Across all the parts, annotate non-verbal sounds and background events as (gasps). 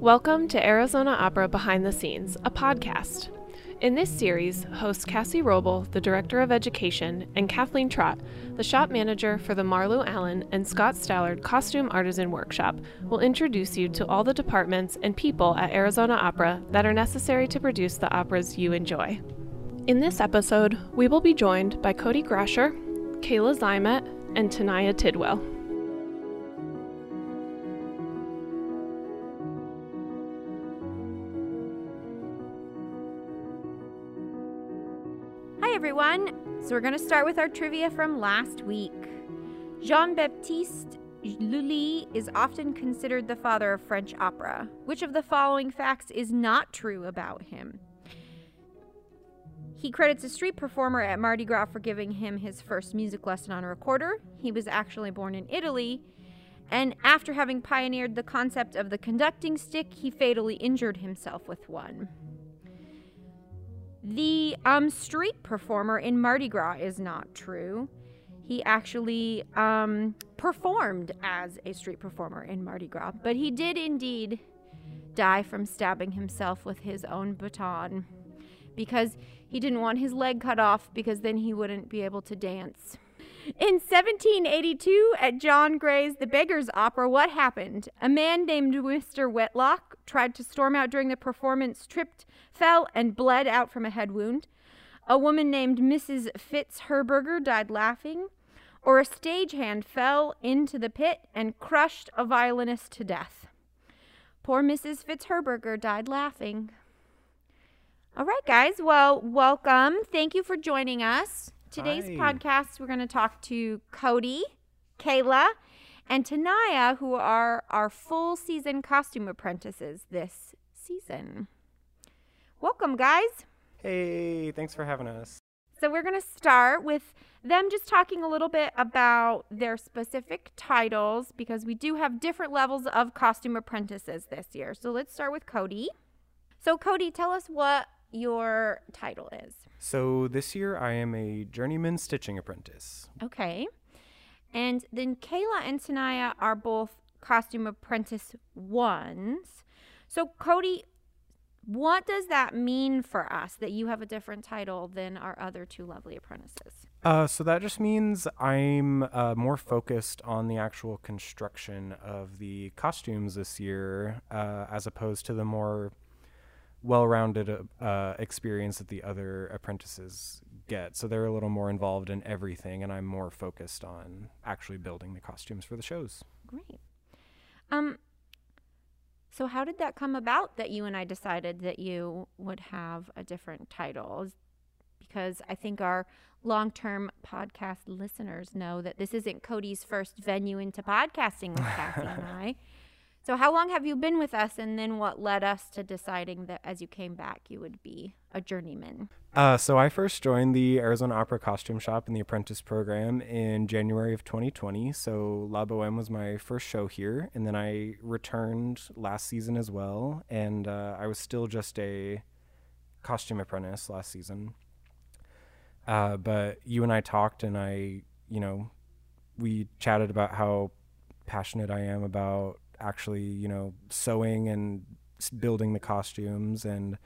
Welcome to Arizona Opera Behind the Scenes, a podcast. In this series, hosts Cassie Roble, the Director of Education, and Kathleen Trott, the shop manager for the Marlou Allen and Scott Stallard Costume Artisan Workshop, will introduce you to all the departments and people at Arizona Opera that are necessary to produce the operas you enjoy. In this episode, we will be joined by Cody Grasher, Kayla Zymet, and Tanaya Tidwell. So, we're going to start with our trivia from last week. Jean Baptiste Lully is often considered the father of French opera. Which of the following facts is not true about him? He credits a street performer at Mardi Gras for giving him his first music lesson on a recorder. He was actually born in Italy. And after having pioneered the concept of the conducting stick, he fatally injured himself with one. The um, street performer in Mardi Gras is not true. He actually um, performed as a street performer in Mardi Gras, but he did indeed die from stabbing himself with his own baton because he didn't want his leg cut off because then he wouldn't be able to dance. In 1782, at John Gay's The Beggar's Opera, what happened? A man named Mr. Wetlock tried to storm out during the performance, tripped, fell, and bled out from a head wound. A woman named Mrs. Fitzherberger died laughing. Or a stagehand fell into the pit and crushed a violinist to death. Poor Mrs. Fitzherberger died laughing. All right, guys. Well, welcome. Thank you for joining us. Today's Hi. podcast, we're going to talk to Cody, Kayla, and Tanaya, who are our full season costume apprentices this season. Welcome, guys. Hey, thanks for having us. So, we're going to start with them just talking a little bit about their specific titles because we do have different levels of costume apprentices this year. So, let's start with Cody. So, Cody, tell us what your title is. So this year I am a journeyman stitching apprentice. Okay. And then Kayla and Tanaya are both costume apprentice ones. So, Cody, what does that mean for us that you have a different title than our other two lovely apprentices? Uh, so that just means I'm uh, more focused on the actual construction of the costumes this year, uh, as opposed to the more well-rounded uh, uh, experience that the other apprentices get. So they're a little more involved in everything, and I'm more focused on actually building the costumes for the shows. Great. Um, so how did that come about that you and I decided that you would have a different title? Because I think our long term podcast listeners know that this isn't Cody's first venue into podcasting with Cassie and (laughs) I. So how long have you been with us and then what led us to deciding that as you came back you would be a journeyman? Uh, so I first joined the Arizona Opera Costume Shop in the apprentice program in January of 2020. So La Boheme was my first show here, and then I returned last season as well. And uh, I was still just a costume apprentice last season. Uh, but you and I talked, and I, you know, we chatted about how passionate I am about actually, you know, sewing and building the costumes and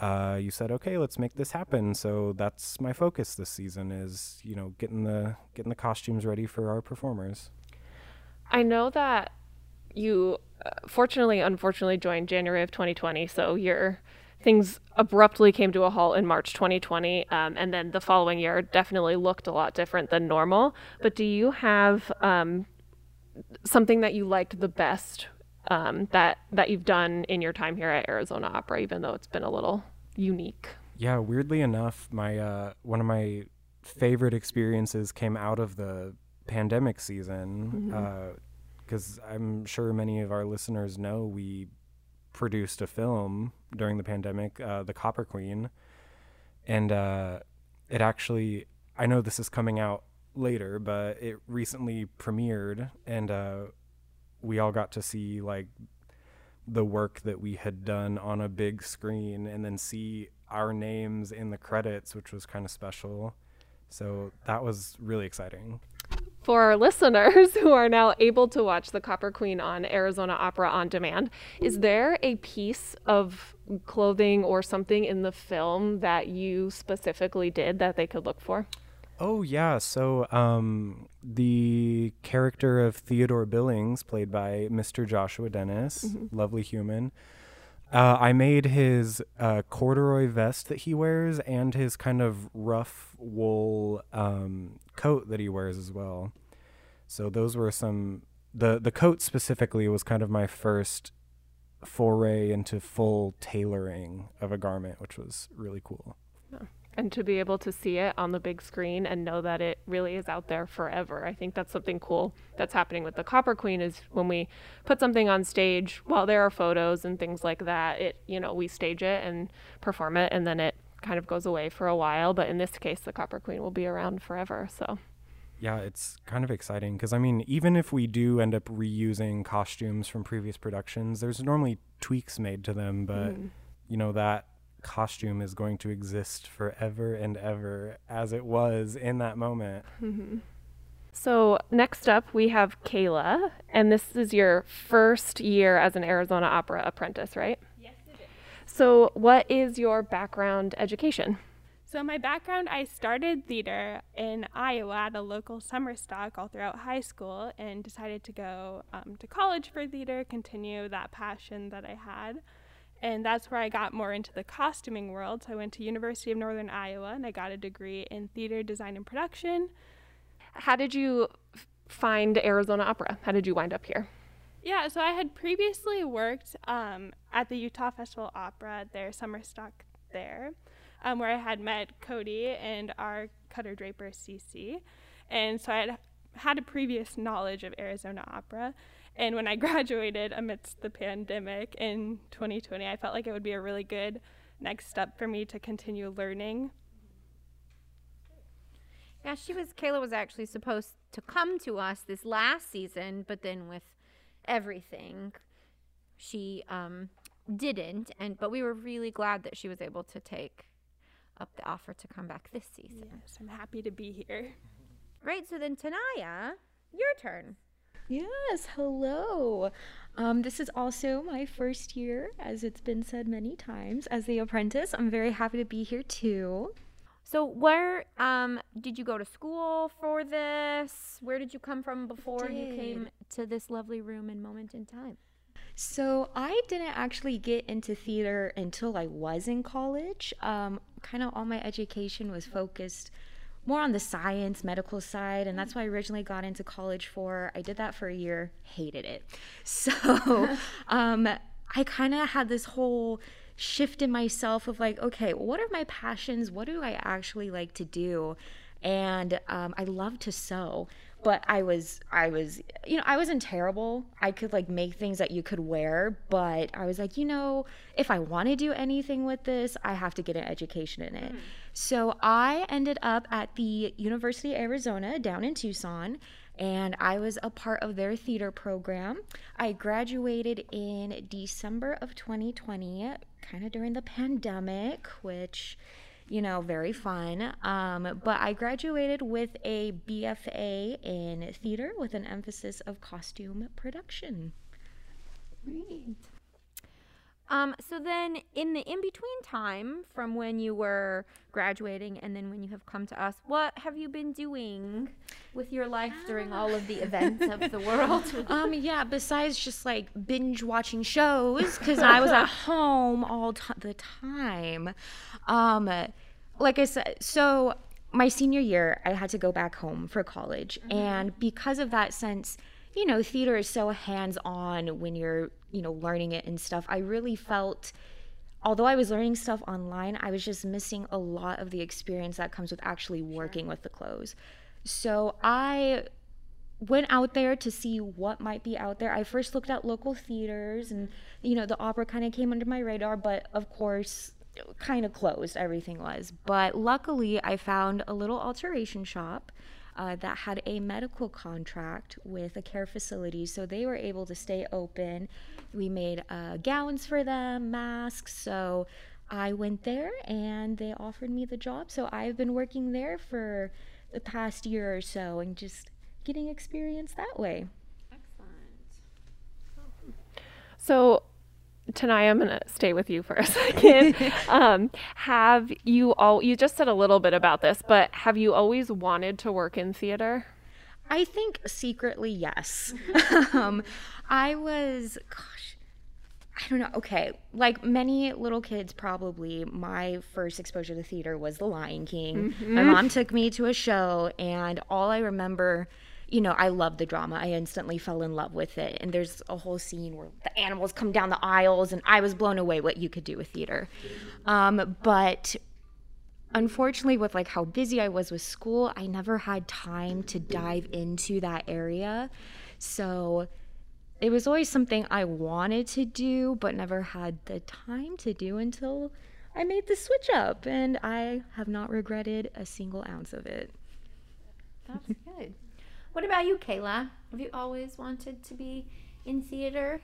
uh, you said, okay, let's make this happen. So that's my focus this season is, you know, getting the getting the costumes ready for our performers. I know that you uh, fortunately, unfortunately joined January of 2020, so your things abruptly came to a halt in March 2020, um, and then the following year definitely looked a lot different than normal. But do you have um, something that you liked the best um, that that you've done in your time here at Arizona Opera, even though it's been a little unique? Yeah, weirdly enough, my uh, one of my favorite experiences came out of the pandemic season because I'm sure many of our listeners know we produced a film during the pandemic, uh, The Copper Queen, and uh, it actually I know this is coming out later, but it recently premiered, and uh, we all got to see like the work that we had done on a big screen, and then see our names in the credits, which was kind of special. So that was really exciting. For our (laughs) listeners who are now able to watch The Copper Queen on Arizona Opera on demand, is there a piece of clothing or something in the film that you specifically did that they could look for? Oh yeah, so um, the character of Theodore Billings, played by Mr. Joshua Dennis, mm-hmm. lovely human. Uh, I made his uh, corduroy vest that he wears and his kind of rough wool um, coat that he wears as well. So those were some. the The coat specifically was kind of my first foray into full tailoring of a garment, which was really cool. And to be able to see it on the big screen and know that it really is out there forever. I think that's something cool that's happening with the Copper Queen is when we put something on stage, while there are photos and things like that, it, you know, we stage it and perform it and then it kind of goes away for a while, but in this case the Copper Queen will be around forever. So yeah, it's kind of exciting because I mean, even if we do end up reusing costumes from previous productions, there's normally tweaks made to them, but mm. you know that costume is going to exist forever and ever as it was in that moment. Mm-hmm. So, next up, we have Kayla, and this is your first year as an Arizona Opera apprentice, right? Yes, it is. So, what is your background education? So, my background, I started theater in Iowa at a local summer stock all throughout high school and decided to go um, to college for theater, continue that passion that I had and that's where I got more into the costuming world. So I went to University of Northern Iowa and I got a degree in theater design and production. How did you find Arizona Opera? How did you wind up here? Yeah, so I had previously worked um, at the Utah Festival Opera, their summer stock there, um, where I had met Cody and our cutter draper CC, and so I had had a previous knowledge of Arizona Opera. And when I (laughs) graduated amidst the pandemic in 2020, I felt like it would be a really good next step for me to continue learning. Yeah, she was, Kayla was actually supposed to come to us this last season, but then with everything, she um, didn't. And but we were really glad that she was able to take up the offer to come back this season. Yes, I'm happy to be here. Right, so then Tanaya, your turn. Yes, hello. Um, this is also my first year, as it's been said many times, as the apprentice. I'm very happy to be here too. So, where um, did you go to school for this? Where did you come from before you came to this lovely room and moment in time? So, I didn't actually get into theater until I was in college. Um, kind of all my education was focused more on the science medical side and that's what i originally got into college for i did that for a year hated it. (laughs) So (laughs) um, i kind of had this whole shift in myself of like okay what are my passions? What do i actually like to do? And um, i love to sew but I was I was you know I wasn't terrible. I could like make things that you could wear, but I was like, you know, if I want to do anything with this, I have to get an education in it. Mm. So I ended up at the University of Arizona down in Tucson and I was a part of their theater program. I graduated in December of 2020, kind of during the pandemic, which you know, very fun. Um, but I graduated with a BFA in theater with an emphasis of costume production. Great. Um, so then, in the in between time from when you were graduating and then when you have come to us, what have you been doing with your life during all of the events of the world? (laughs) um, yeah, besides just like binge watching shows because I was at home all t- the time. Um, like I said, so my senior year, I had to go back home for college, mm-hmm. and because of that sense you know, theater is so hands on when you're, you know, learning it and stuff. I really felt, although I was learning stuff online, I was just missing a lot of the experience that comes with actually working sure. with the clothes. So I went out there to see what might be out there. I first looked at local theaters and, you know, the opera kind of came under my radar, but of course, kind of closed, everything was. But luckily, I found a little alteration shop uh, that had a medical contract with a care facility, so they were able to stay open. We made uh, gowns for them, masks. So I went there and they offered me the job. So I've been working there for the past year or so and just getting experience that way. Excellent. So, Tanaya, I'm gonna stay with you for a (laughs) second. (laughs) um, have you all? You just said a little bit about this, but have you always wanted to work in theater? I think secretly, yes. (laughs) um, I was, gosh, I don't know. Okay, like many little kids, probably my first exposure to theater was The Lion King. My mom took me to a show, and all I remember, you know, I love the drama. I instantly fell in love with it. And there's a whole scene where the animals come down the aisles, and I was blown away what you could do with theater. Um, but unfortunately with like how busy I was with school, I never had time to dive into that area. So it was always something I wanted to do but never had the time to do until I made the switch up and I have not regretted a single ounce of it. That's good. What about you, Kayla? Have you always wanted to be in theater?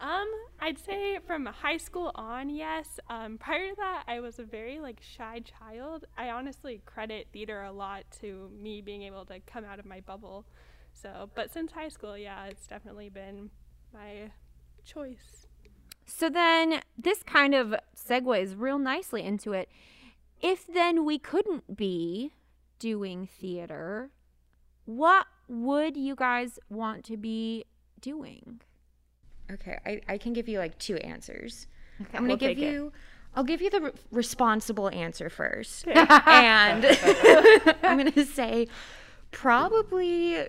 Um, I'd say from high school on, yes. Um, prior to that, I was a very like shy child. I honestly credit theater a lot to me being able to come out of my bubble. So, but since high school, yeah, it's definitely been my choice. So then this kind of segues real nicely into it. If then we couldn't be doing theater, what would you guys want to be doing? Okay, I, I can give you like two answers. Okay, I'm gonna we'll give take it. you. I'll give you the re- responsible answer first, (laughs) and (laughs) I'm gonna say probably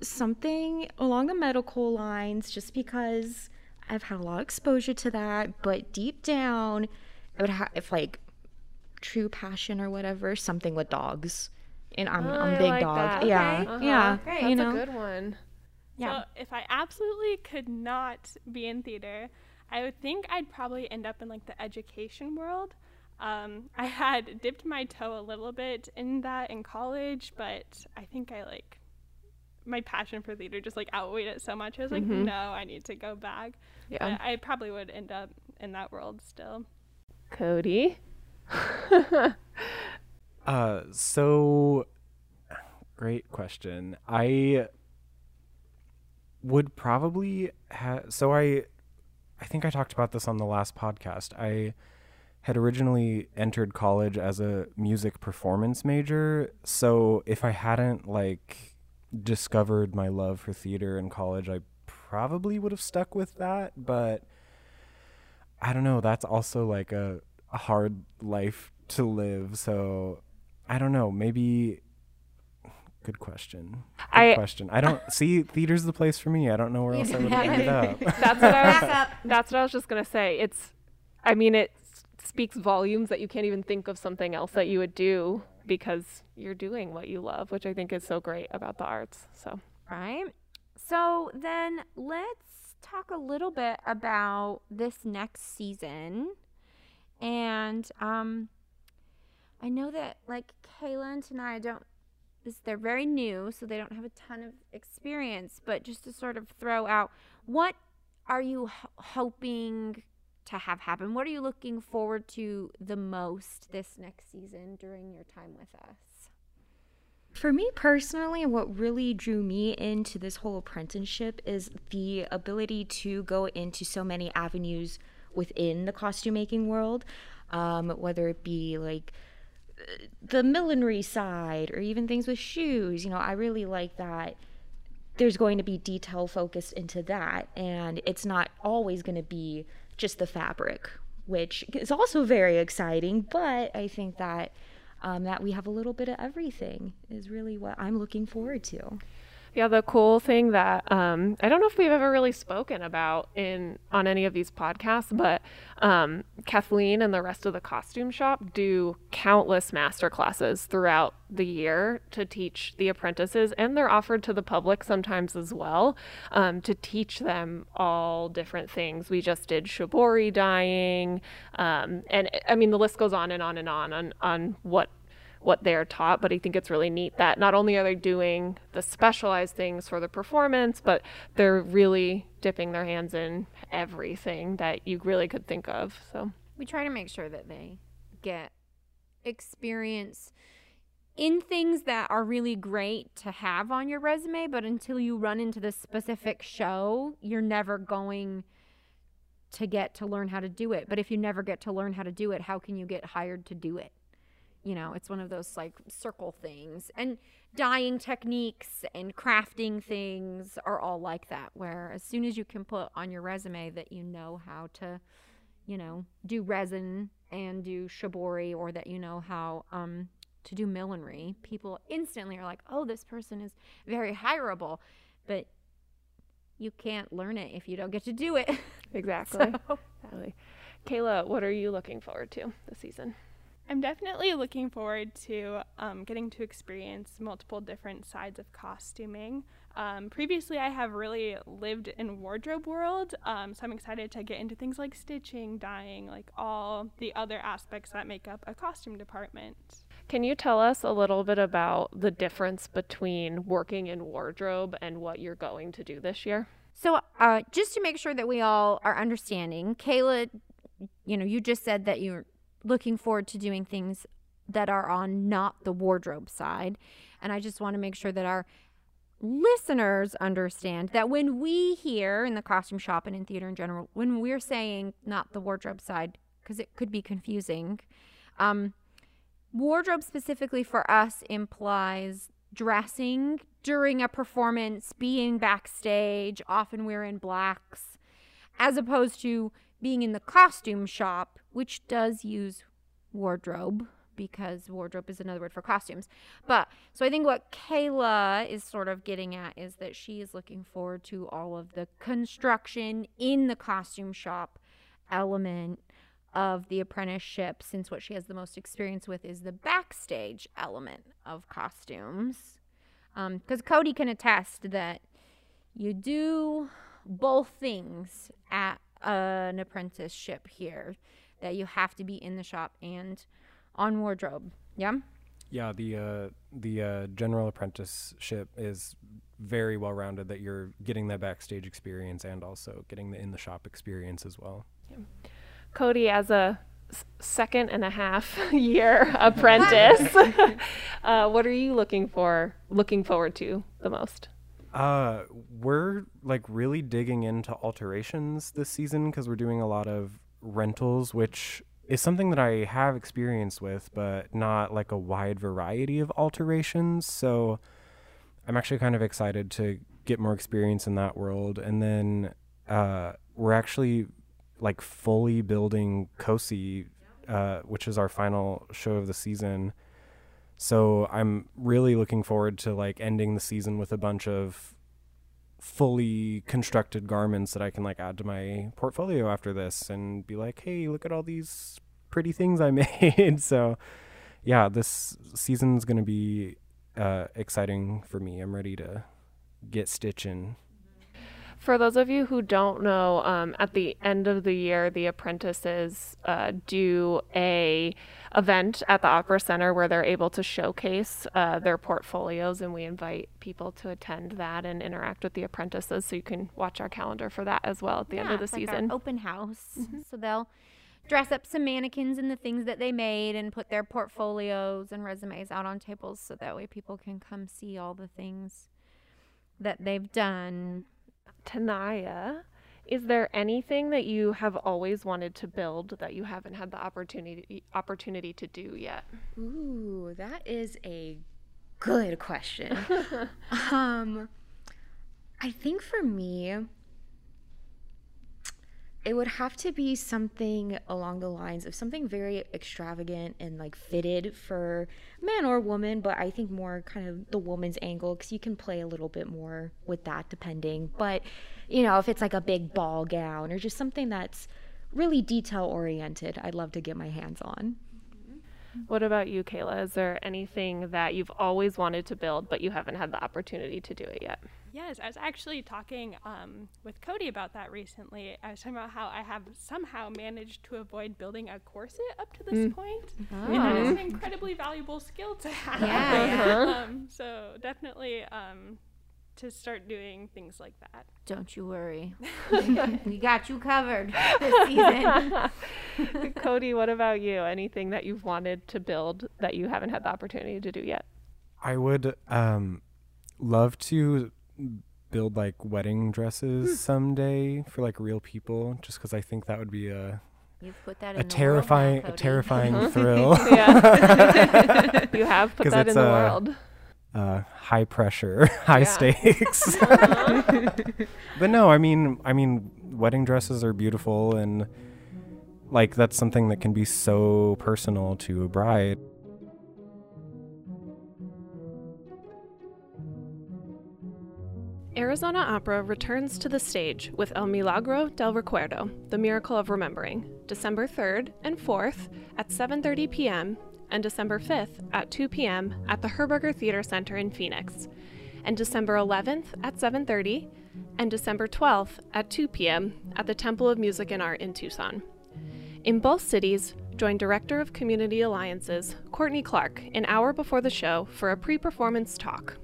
something along the medical lines, just because I've had a lot of exposure to that. But deep down, it would have if like true passion or whatever, something with dogs. And I'm, Oh, I'm big like dog. that. Yeah, Uh-huh. yeah. Great. You That's know, a good one. Yeah. So if I absolutely could not be in theater, I would think I'd probably end up in like the education world. Um, (laughs) I had dipped my toe a little bit in that in college, but I think I like my passion for theater just like outweighed it so much. I was like, no, I need to go back. Yeah. But I probably would end up in that world still. Cody. (laughs) Uh, so great question. I would probably have. So I, I think I talked about this on the last podcast. I had originally entered college as a music performance major. So if I hadn't like discovered my love for theater in college, I probably would have stuck with that. But I don't know. That's also like a, a hard life to live. So I don't know. Maybe. Good question. Good I- question. I don't see theater's the place for me. I don't know where else I would have ended up. (laughs) That's what I was. (laughs) That's what I was just gonna say. It's. I mean, it speaks volumes that you can't even think of something else that you would do because you're doing what you love, which I think is so great about the arts. So. right? So then let's talk a little bit about this next season. And um I know that like Kayla and Tanaya don't this they're very new, so they don't have a ton of experience, but just to sort of throw out what are you hoping to have happen? What are you looking forward to the most this next season during your time with us? For me personally, what really drew me into this whole apprenticeship is the ability to go into so many avenues within the costume making world, um, whether it be like the millinery side or even things with shoes. You know, I really like that there's going to be detail focused into that, and it's not always going to be just the fabric, which is also very exciting. But I think that um, that we have a little bit of everything is really what I'm looking forward to. Yeah, the cool thing that um, I don't know if we've ever really spoken about in on any of these podcasts, but um, Kathleen and the rest of the costume shop do countless master classes throughout the year to teach the apprentices, and they're offered to the public sometimes as well um, to teach them all different things. We just did shibori dyeing, um, and I mean the list goes on and on and on on on what what they're taught, but I think it's really neat that not only are they doing the specialized things for the performance, but they're really dipping their hands in everything that you really could think of. So, we try to make sure that they get experience in things that are really great to have on your resume, but until you run into the specific show, you're never going to get to learn how to do it. But if you never get to learn how to do it, how can you get hired to do it? You know, it's one of those like circle things. And dyeing techniques and crafting things are all like that, where as soon as you can put on your resume that you know how to, you know, do resin and do shibori or that you know how um, to do millinery, people instantly are like, oh, this person is very hireable. But you can't learn it if you don't get to do it. (laughs) Exactly. So- Exactly. Kayla, what are you looking forward to this season? I'm definitely looking forward to um, getting to experience multiple different sides of costuming. Um, previously, I have really lived in wardrobe world, um, so I'm excited to get into things like stitching, dyeing, like all the other aspects that make up a costume department. Can you tell us a little bit about the difference between working in wardrobe and what you're going to do this year? So, uh, just to make sure that we all are understanding, Kayla, you know, you just said that you're looking forward to doing things that are on not the wardrobe side. And I just want to make sure that our listeners understand that when we here in the costume shop and in theater in general, when we're saying not the wardrobe side, because it could be confusing, um, wardrobe specifically for us implies dressing during a performance, being backstage, often we're in blacks, as opposed to being in the costume shop, which does use wardrobe because wardrobe is another word for costumes. But so I think what Kayla is sort of getting at is that she is looking forward to all of the construction in the costume shop element of the apprenticeship since what she has the most experience with is the backstage element of costumes um, because cody can attest that you do both things at an apprenticeship here that you have to be in the shop and on wardrobe yeah Yeah, the uh, the uh, general apprenticeship is very well rounded. That you're getting that backstage experience and also getting the in the shop experience as well. Yeah. Cody, as a second and a half (laughs) year (laughs) apprentice, (laughs) uh, what are you looking for, looking forward to the most? Uh, we're like really digging into alterations this season because we're doing a lot of rentals, which is something that I have experience with, but not like a wide variety of alterations. So I'm actually kind of excited to get more experience in that world. And then uh, we're actually like fully building Così, uh, which is our final show of the season. So I'm really looking forward to like ending the season with a bunch of fully constructed garments that I can like add to my portfolio after this and be like, "Hey, look at all these pretty things I (laughs) made." so, yeah, this season's going to be uh exciting for me. I'm ready to get stitching. For those of you who don't know, um, at the end of the year, the apprentices uh, do a event at the Opera Center where they're able to showcase uh, their portfolios, and we invite people to attend that and interact with the apprentices. So you can watch our calendar for that as well at the end of the it's like season. open house. So they'll dress up some mannequins in the things that they made and put their portfolios and resumes out on tables so that way people can come see all the things that they've done. Tanaya, is there anything that you have always wanted to build that you haven't had the opportunity opportunity to do yet? Ooh, that is a good question. (laughs) um, I think for me, it would have to be something along the lines of something very extravagant and like fitted for man or woman, but I think more kind of the woman's angle because you can play a little bit more with that depending. But you know, if it's like a big ball gown or just something that's really detail oriented, I'd love to get my hands on. What about you, Kayla? Is there anything that you've always wanted to build but you haven't had the opportunity to do it yet? Yes, I was actually talking um, with Cody about that recently. I was talking about how I have somehow managed to avoid building a corset up to this point. And that is an incredibly valuable skill to have. Yeah. (laughs) um, so definitely um, to start doing things like that. Don't you worry. (laughs) we got you covered (laughs) this season. Cody, what about you? Anything that you've wanted to build that you haven't had the opportunity to do yet? I would um love to build like wedding dresses someday for like real people just because I think that would be a You've put that a in terrifying world a terrifying (laughs) thrill. (laughs) Yeah. (laughs) you have put that in the uh, world. uh, high pressure, high Yeah. stakes. but no, I mean, I mean, wedding dresses are beautiful, and like that's something that can be so personal to a bride. Arizona Opera returns to the stage with El Milagro del Recuerdo, The Miracle of Remembering, December 3rd and 4th at 7:30 p.m. and December 5th at 2 p.m. at the Herberger Theater Center in Phoenix, and December 11th at 7:30 and December 12th at 2 p.m. at the Temple of Music and Art in Tucson. In both cities, join Director of Community Alliances, Courtney Clark, an hour before the show for a pre-performance talk.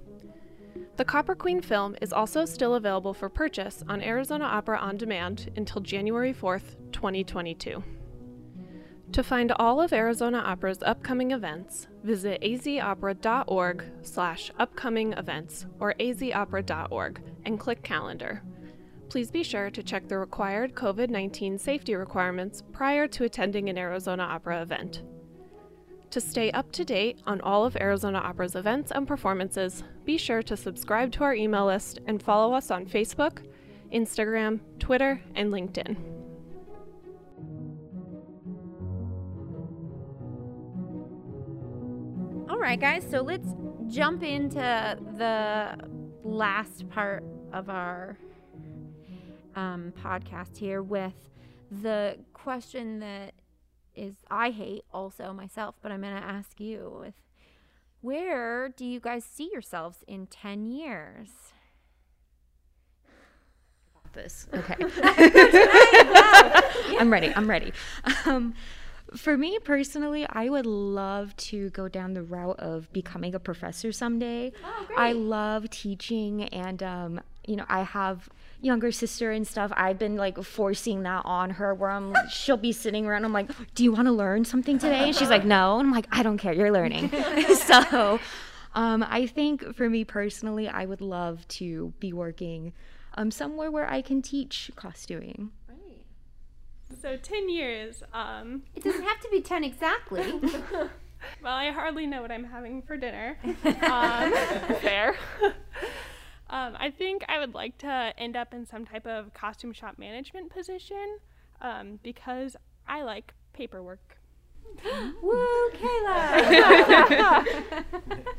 The Copper Queen film is also still available for purchase on Arizona Opera On Demand until January 4th, 2022. To find all of Arizona Opera's upcoming events, visit azopera.org slash upcoming events or azopera.org and click calendar. Please be sure to check the required COVID 19 safety requirements prior to attending an Arizona Opera event. To stay up to date on all of Arizona Opera's events and performances, be sure to subscribe to our email list and follow us on Facebook, Instagram, Twitter, and LinkedIn. All right, guys. So let's jump into the last part of our um, podcast here with the question that is I hate also myself, but I'm going to ask you with where do you guys see yourselves in 10 years? this. (laughs) Okay. (laughs) I'm ready. I'm ready. Um, for me personally, I would love to go down the route of becoming a professor someday. Oh, I love teaching, and um, you know, I have younger sister and stuff. I've been like forcing that on her, where I'm, (laughs) she'll be sitting around. I'm like, "Do you want to learn something today?" And she's like, "No." And I'm like, "I don't care. You're learning." (laughs) (laughs) so, um, I think for me personally, I would love to be working um, somewhere where I can teach costuming. Right. So 10 years. Um, It doesn't have to be 10 exactly. well, I hardly know what I'm having for dinner. Um, Fair. Um, I think I would like to end up in some type of costume shop management position um, because I like paperwork. (gasps) Woo, Kayla!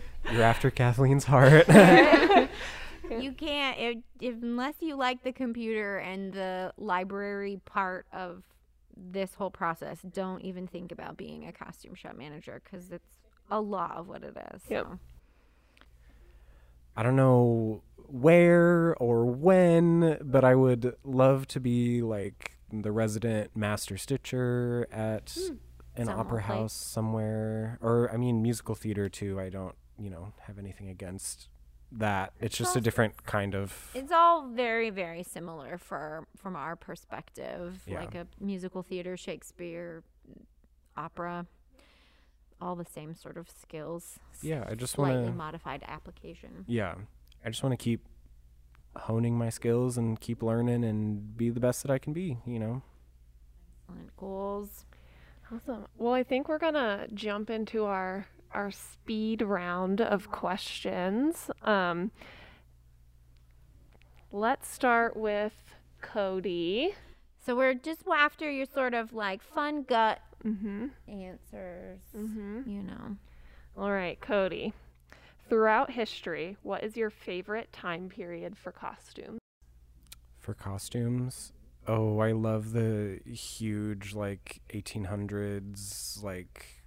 (laughs) You're after Kathleen's heart. (laughs) you can't if, if, unless you like the computer and the library part of this whole process don't even think about being a costume shop manager because it's a lot of what it is Yep. so. I don't know where or when, but I would love to be like the resident master stitcher at hmm. an opera place. house somewhere, or I mean musical theater too. I don't, you know, have anything against that. It's just a different kind of. it's all very very similar for from our perspective Yeah. like a musical theater shakespeare opera all the same sort of skills Yeah, I just slightly want to. modified application Yeah, I just want to keep honing my skills and keep learning and be the best that I can be. You know. Excellent goals Awesome. Well, I think we're gonna jump into our our speed round of questions. Um, let's start with Cody. So we're just after your sort of like fun gut Mm-hmm. answers. Mm-hmm. You know. All right, Cody. Throughout history, what is your favorite time period for costumes? For costumes, oh, I love the huge like 1800s like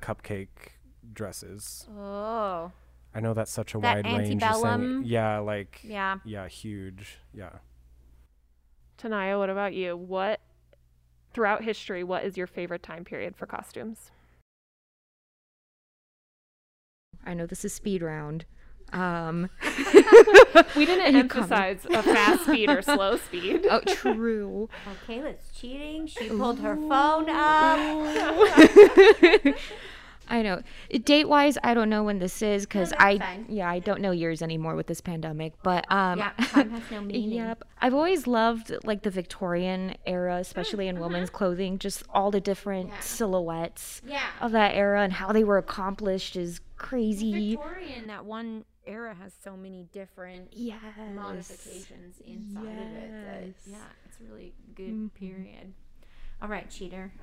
cupcake dresses. Oh. I know that's such a That wide range. of saying- antebellum? Yeah, like Yeah. yeah, huge. Yeah. Tanaya, what about you? What throughout history, what is your favorite time period for costumes? I know this is speed round. Um, (laughs) We didn't (laughs) You comment. emphasize a fast speed or slow (laughs) speed. oh, true. Okay, let's cheating. She pulled her phone up. I know. Date wise, I don't know when this is because that's I fine. yeah I don't know years anymore with this pandemic. But um, Yeah, time has no (laughs) meaning. Yep. I've always loved like the Victorian era, especially in women's clothing. Just all the different silhouettes Yeah. of that era and how they were accomplished is crazy. Victorian, that one era has so many different Yes. modifications inside of it. That, yeah, it's a really good period. All right, cheater. (laughs) (laughs)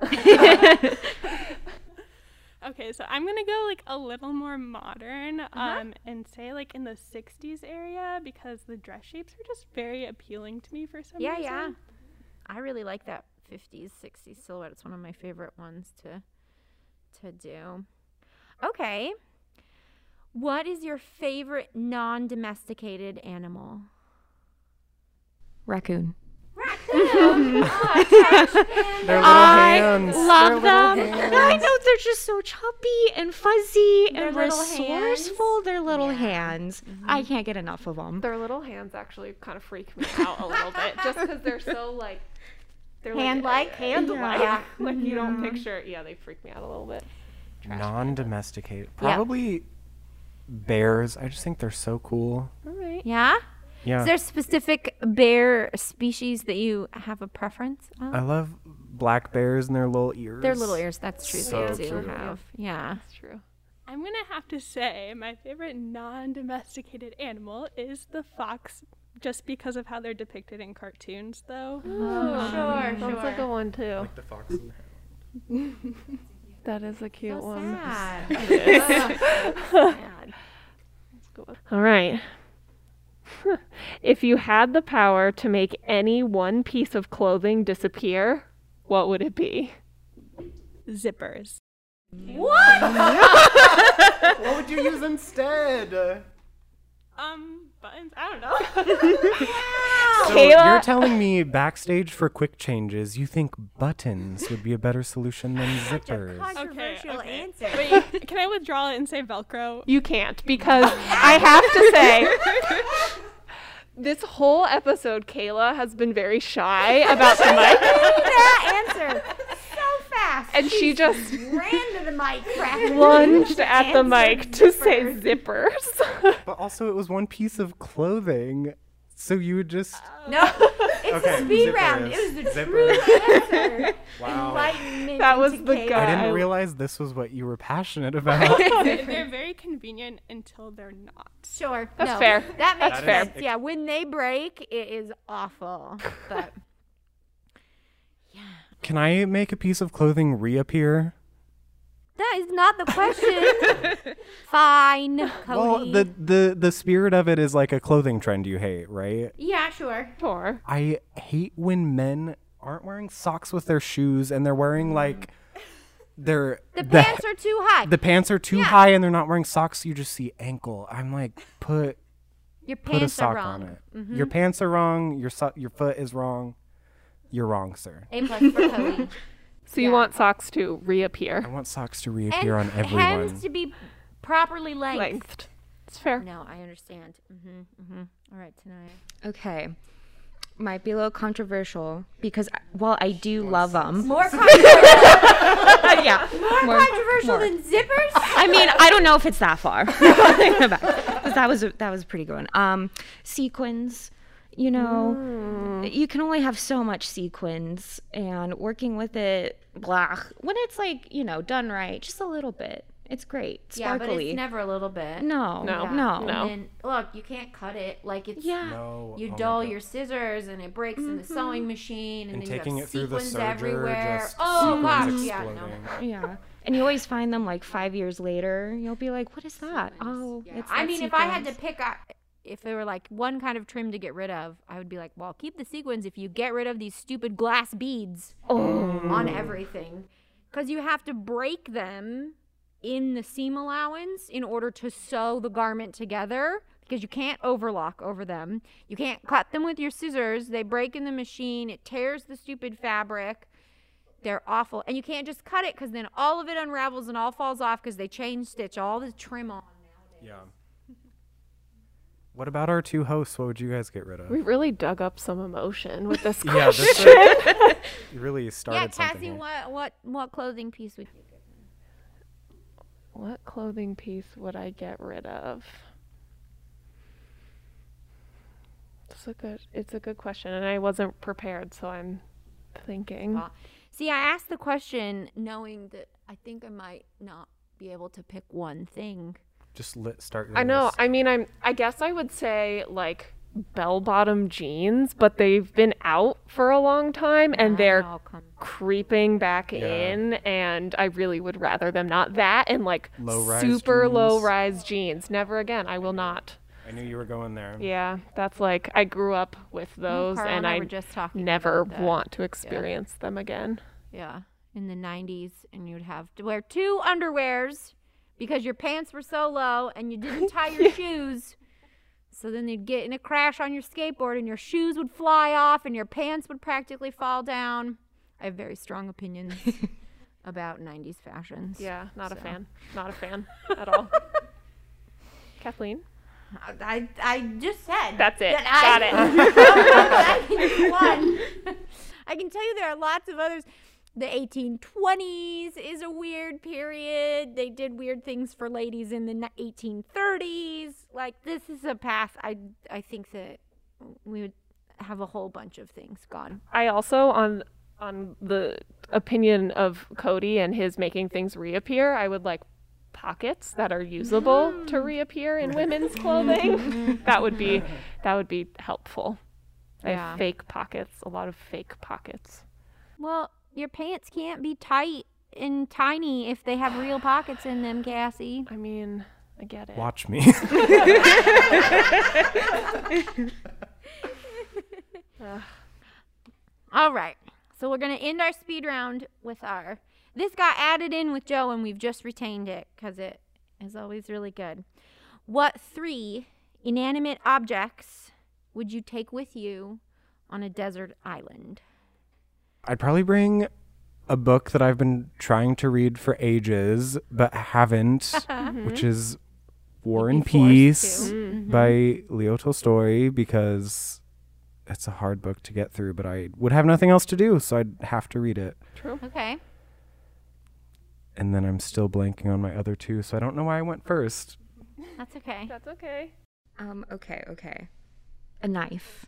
Okay, so I'm gonna go like a little more modern, um, and say like in the '60s area because the dress shapes are just very appealing to me for some yeah, reason. Yeah, yeah. I really like that 50s, 60s silhouette. It's one of my favorite ones to to do. Okay. What is your favorite non-domesticated animal? Raccoon. Mm-hmm. Their (laughs) little I hands. their love little them. hands. I know they're just so chubby and fuzzy Their and little resourceful. Their little Yeah. hands. I mm-hmm. can't get enough of them. Their little hands actually kind of freak me out a little bit, just because they're so like they're Hand-like? Uh, hand-like. Yeah. Mm-hmm. like you don't picture. Yeah, they freak me out a little bit. Non-domesticated. Probably bears. I just think they're so cool. All right. Yeah? Yeah. Is there specific bear species that you have a preference of? I love black bears and their little ears. Their little ears, that's true. So they do cute. have. Yeah. That's true. I'm gonna have to say my favorite non-domesticated animal is the fox, just because of how they're depicted in cartoons, though. Oh sure, Sounds like a one too. Like the fox and the hound. (laughs) That is a cute one. Sad. (laughs) (laughs) Sad. All right. (laughs) if you had the power to make any one piece of clothing disappear, what would it be? Zippers. What (laughs) what would you use instead? Um, buttons. I don't know. (laughs) So Kayla- you're telling me backstage for quick changes, you think buttons would be a better solution than zippers? okay. Controversial okay. answer. Wait, can I withdraw it and say Velcro? You can't because I have to say (laughs) this whole episode Kayla has been very shy about the mic (laughs) that answer so fast. and she just ran to the mic, cracked lunged at the Answer mic to say zippers. (laughs) But also, it was one piece of clothing, so you would just. No, (laughs) it's Okay, a speed round. It was the Zippers. true answer. (laughs) Wow. That was the chaos. I didn't realize this was what you were passionate about. They're, they're very convenient until they're not. Sure. That's no, fair. That makes That's fair. sense. Yeah, when they break, it is awful. But Can I make a piece of clothing reappear? that is not the question. (laughs) Fine, Cody. Well, the, the the spirit of it is like a clothing trend you hate, right? yeah, sure. Sure. I hate when men aren't wearing socks with their shoes and they're wearing mm. like their The pants are too high. the pants are too Yeah. high and they're not wearing socks. You just see ankle. I'm like, put Your put a pants sock are wrong. on it. Mm-hmm. Your pants are wrong. Your so- your foot is wrong. You're wrong, sir. A plus for Cody. (laughs) So you want socks to reappear. I want socks to and reappear on everyone. hems to be properly lengthed. Lengthed. It's fair. No, I understand. Mm-hmm, mm-hmm. All right, Tanaya. Okay. Might be a little controversial because I- while I do love them, More (laughs) controversial, yeah, more, controversial more. than zippers? I mean, I don't know if it's that far. (laughs) Because that was a, that was a pretty good one. Um, sequins, you know, mm. you can only have so much sequins, and working with it, blah. When it's like you know done right, just a little bit, it's great. sparkly Yeah, Sparkly. but it's never a little bit. no, No. no, No. And look, you can't cut it like it's Yeah. No. you oh dull your scissors and it breaks in the mm-hmm. sewing machine and, and then taking you have it through the sequins serger, everywhere. just oh sequins gosh, yeah, no. Yeah. And you always find them like five years later. You'll be like, "What is that?" Oh, it's I that mean, if I had to sequins. pick, a, if there were like one kind of trim to get rid of, I would be like, well, keep the sequins if you get rid of these stupid glass beads on oh. everything, because you have to break them in the seam allowance in order to sew the garment together. Because you can't overlock over them. You can't cut them with your scissors. They break in the machine. It tears the stupid fabric. They're awful. And you can't just cut it because then all of it unravels and all falls off because they chain stitch all the trim on. Yeah. What about our two hosts? What would you guys get rid of? We really dug up some emotion with this (laughs) yeah, question. this (laughs) you, (laughs) you really started Yeah. Cassie, here. what what what clothing piece would you? what clothing piece would I get rid of? It's a good it's a good question and I wasn't prepared so I'm thinking. Uh, See, I asked the question knowing that I think I might not be able to pick one thing. Just lit, start. Your I know. list. I mean, I'm. I guess I would say like bell-bottom jeans, but they've been out for a long time, and they're creeping back Yeah. in. And I really would rather them not that and like Low-rise super jeans. low-rise jeans. Never again. I will not. I knew you were going there. Yeah, that's like I grew up with those, Carl and I I just never want to experience them again. Yeah, in the 90s, and you'd have to wear two underwears because your pants were so low and you didn't (laughs) tie your shoes. So then you'd get in a crash on your skateboard and your shoes would fly off and your pants would practically fall down. I have very strong opinions (laughs) about 90s fashions. Yeah, not a fan. Not a fan (laughs) at all. Kathleen. I, I just said. That's it. that Got I, it. one. I can tell you there are lots of others. The 1820s is a weird period. They did weird things for ladies in the 1830s. Like this is a path. I I think that we would have a whole bunch of things gone. I also on on the opinion of Cody and his making things reappear, I would like pockets that are usable (laughs) to reappear in women's clothing. (laughs) that would be that would be helpful. I Yeah. have fake pockets, a lot of fake pockets. Well, your pants can't be tight and tiny if they have real pockets in them, Cassie. I mean, I get it. Watch me. (laughs) All right. So we're going to end our speed round with our. This got added in with Joe, and we've just retained it because it is always really good. What three inanimate objects would you take with you on a desert island? I'd probably bring a book that I've been trying to read for ages but haven't, (laughs) which is War and You'd be forced Peace. Mm-hmm. by Leo Tolstoy because it's a hard book to get through, but I would have nothing else to do, so I'd have to read it. True. Okay. And then I'm still blanking on my other two, so I don't know why I went first. That's okay. That's okay. Um, okay, okay. A knife.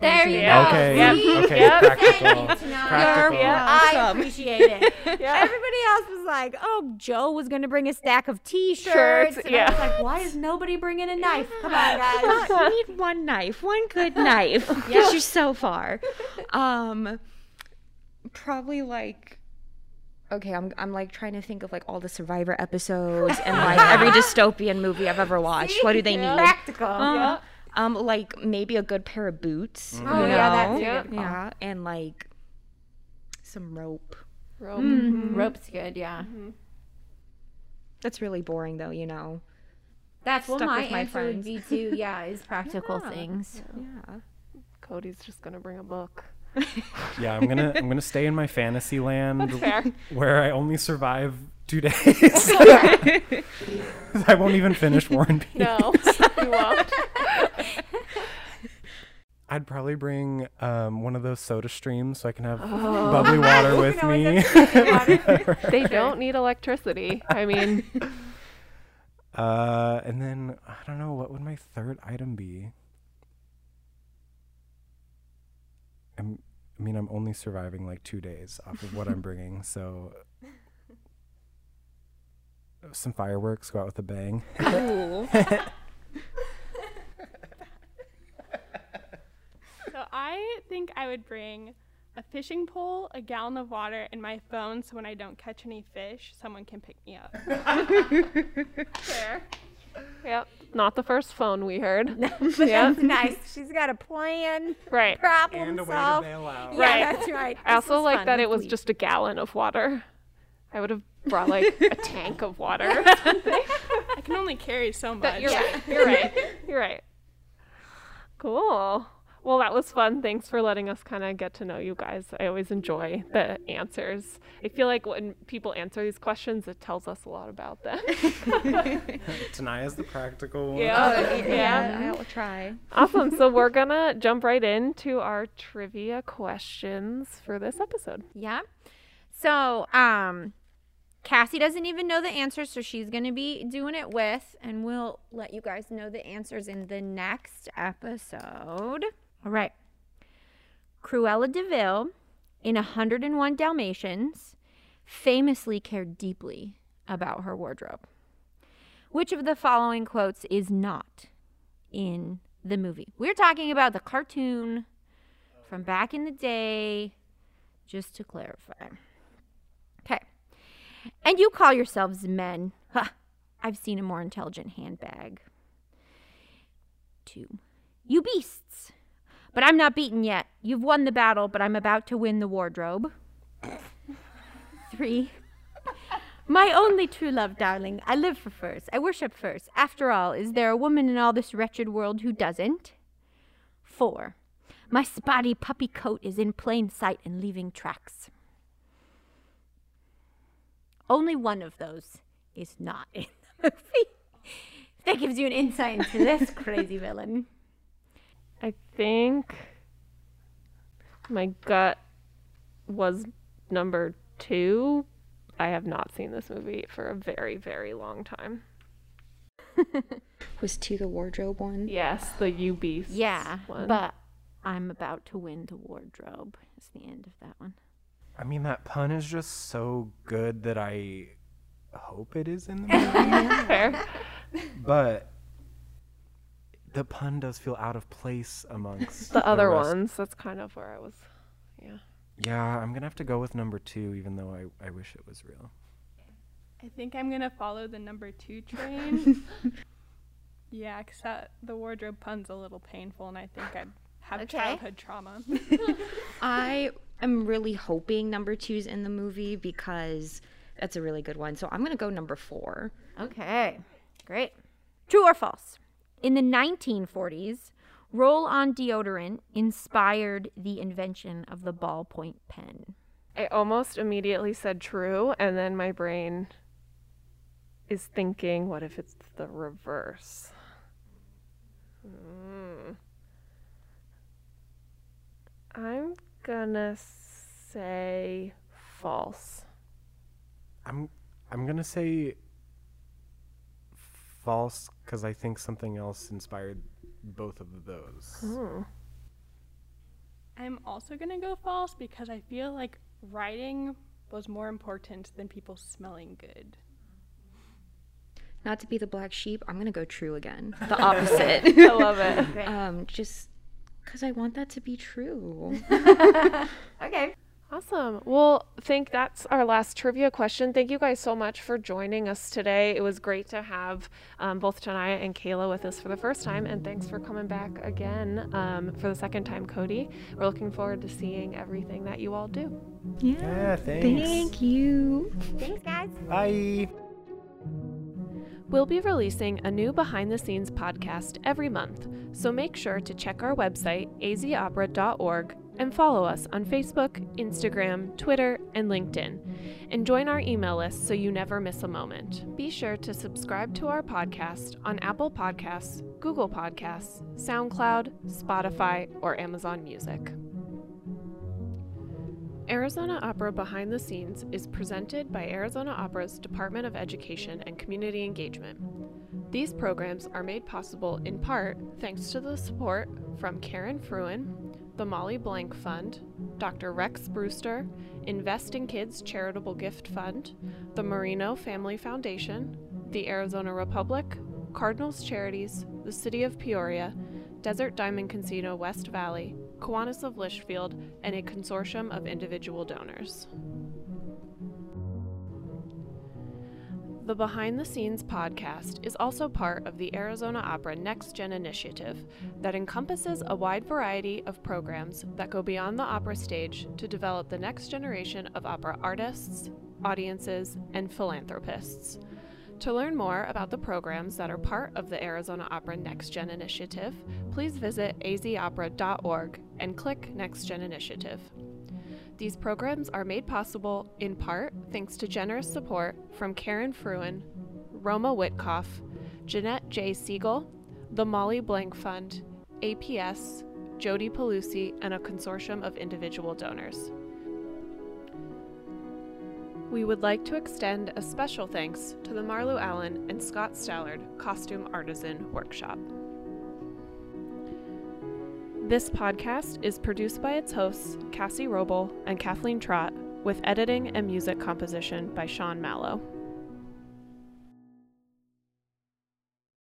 There you go. Okay, Yep. Okay, Yep. practical. Practical. you're- Yeah. I appreciate it. (laughs) Yeah. Everybody else was like, "Oh, Joe was going to bring a stack of T-shirts." Shirts, and I yeah. was like, "Why is nobody bringing a knife? Come on, guys." you need one knife, one good (laughs) knife. Gets you so far. Um, probably like. Okay, I'm I'm like trying to think of like all the Survivor episodes and like every (laughs) dystopian movie I've ever watched. What do they need? Practical. Uh, Um, like maybe a good pair of boots. Mm. you Oh, yeah, that's know? a Yeah. good. Yeah, and like some rope. Rope. Mhm. Rope's good, yeah. That's really boring though, you know. That's what Stuck my with my answer would be (laughs) too. Yeah, is practical things. Yeah. Cody's just gonna bring a book. (laughs) Yeah, I'm gonna I'm gonna stay in my fantasy land Fair. where I only survive two days. (laughs) I won't even finish War and Peace. No, you won't. (laughs) I'd probably bring um, one of those soda streams so I can have Oh. bubbly (laughs) water with me. They don't need electricity. I mean, uh, and then I don't know what would my third item be. I'm, I mean, I'm only surviving like two days off of what I'm bringing, so some fireworks go out with a bang. Ooh. (laughs) So I think I would bring a fishing pole, a gallon of water, and my phone so when I don't catch any fish, someone can pick me up. (laughs) fair. Yep. Not the first phone we heard. (laughs) But Yeah. that's nice. She's got a plan, Right. problem solved. bail out. Yeah, Right. that's right. I This also was like fun. that it was just a gallon of water. I would have brought like a (laughs) tank of water. or (laughs) something. I can only carry so much. But you're right. You're right. You're right. Cool. Well, that was fun. Thanks for letting us kind of get to know you guys. I always enjoy the answers. I feel like when people answer these questions, it tells us a lot about them. (laughs) Tanaya's the practical one. yeah. yeah, I'll try. Awesome. So we're going to jump right into our trivia questions for this episode. Yeah. So, um, Cassie doesn't even know the answers, so she's going to be doing it with, and we'll let you guys know the answers in the next episode. All right. Cruella de Vil in 101 Dalmatians famously cared deeply about her wardrobe. Which of the following quotes is not in the movie? We're talking about the cartoon from back in the day, just to clarify. And you call yourselves men. Huh. I've seen a more intelligent handbag. Two. You beasts. But I'm not beaten yet. You've won the battle, but I'm about to win the wardrobe. (laughs) Three. My only true love, darling. I live for furs. I worship furs. After all, is there a woman in all this wretched world who doesn't? Four. My spotty puppy coat is in plain sight and leaving tracks. Only one of those is not in the (laughs) movie. That gives you an insight into this (laughs) crazy villain. I think my gut was number two. I have not seen this movie for a very, very long time. Was two the wardrobe one? Yes, the You Beast. Yeah, one. but I'm about to win the wardrobe. It's the end of that one. I mean, that pun is just so good that I hope it is in the (laughs) movie. fair. but the pun does feel out of place amongst The other rest. ones, that's kind of where I was. Yeah. Yeah, I'm gonna have to go with number two, even though I, I wish it was real. I think I'm gonna follow the number two (laughs) train. yeah, 'cause that the wardrobe pun's a little painful, and I think I'd have Okay. childhood trauma. (laughs) I am really hoping number two's in the movie because that's a really good one. So I'm gonna go number four. Okay, great. True or false? In the 1940s, roll on deodorant inspired the invention of the ballpoint pen. I almost immediately said true, and then my brain is thinking, what if it's the reverse? Hmm. I'm gonna say false. I'm I'm gonna say false because I think something else inspired both of those. Hmm. I'm also gonna go false because I feel like writing was more important than people smelling good. Not to be the black sheep, I'm gonna go true again. (laughs) The opposite. I love it. (laughs) um, just because I want that to be true. (laughs) (laughs) Okay. Awesome. Well, I think that's our last trivia question. Thank you guys so much for joining us today. It was great to have um, both Tanaya and Kayla with us for the first time, and thanks for coming back again um, for the second time, Cody. We're looking forward to seeing everything that you all do. Yeah, thanks. Thank you. Thanks, guys. Bye. We'll be releasing a new behind the scenes podcast every month, so make sure to check our website, azopera.org, and follow us on Facebook, Instagram, Twitter, and LinkedIn. And join our email list so you never miss a moment. Be sure to subscribe to our podcast on Apple Podcasts, Google Podcasts, SoundCloud, Spotify, or Amazon Music. Arizona Opera Behind the Scenes is presented by Arizona Opera's Department of Education and Community Engagement. These programs are made possible in part thanks to the support from Karen Fruin, the Molly Blank Fund, Dr. Rex Brewster, Invest in Kids Charitable Gift Fund, the Marino Family Foundation, the Arizona Republic, Cardinals Charities, the City of Peoria, Desert Diamond Casino West Valley, Kiwanis of Litchfield, and a consortium of individual donors. The Behind the Scenes podcast is also part of the Arizona Opera Next Gen initiative that encompasses a wide variety of programs that go beyond the opera stage to develop the next generation of opera artists, audiences, and philanthropists. To learn more about the programs that are part of the Arizona Opera Next Gen initiative, please visit azopera.org and click Next Gen Initiative. These programs are made possible in part thanks to generous support from Karen Fruin, Roma Witkoff, Jeanette J. Siegel, the Molly Blank Fund, APS, Jody Pelusi, and a consortium of individual donors. We would like to extend a special thanks to the Marlou Allen and Scott Stallard Costume Artisan Workshop. This podcast is produced by its hosts, Cassie Roble and Kathleen Trott, with editing and music composition by Sean Mallow.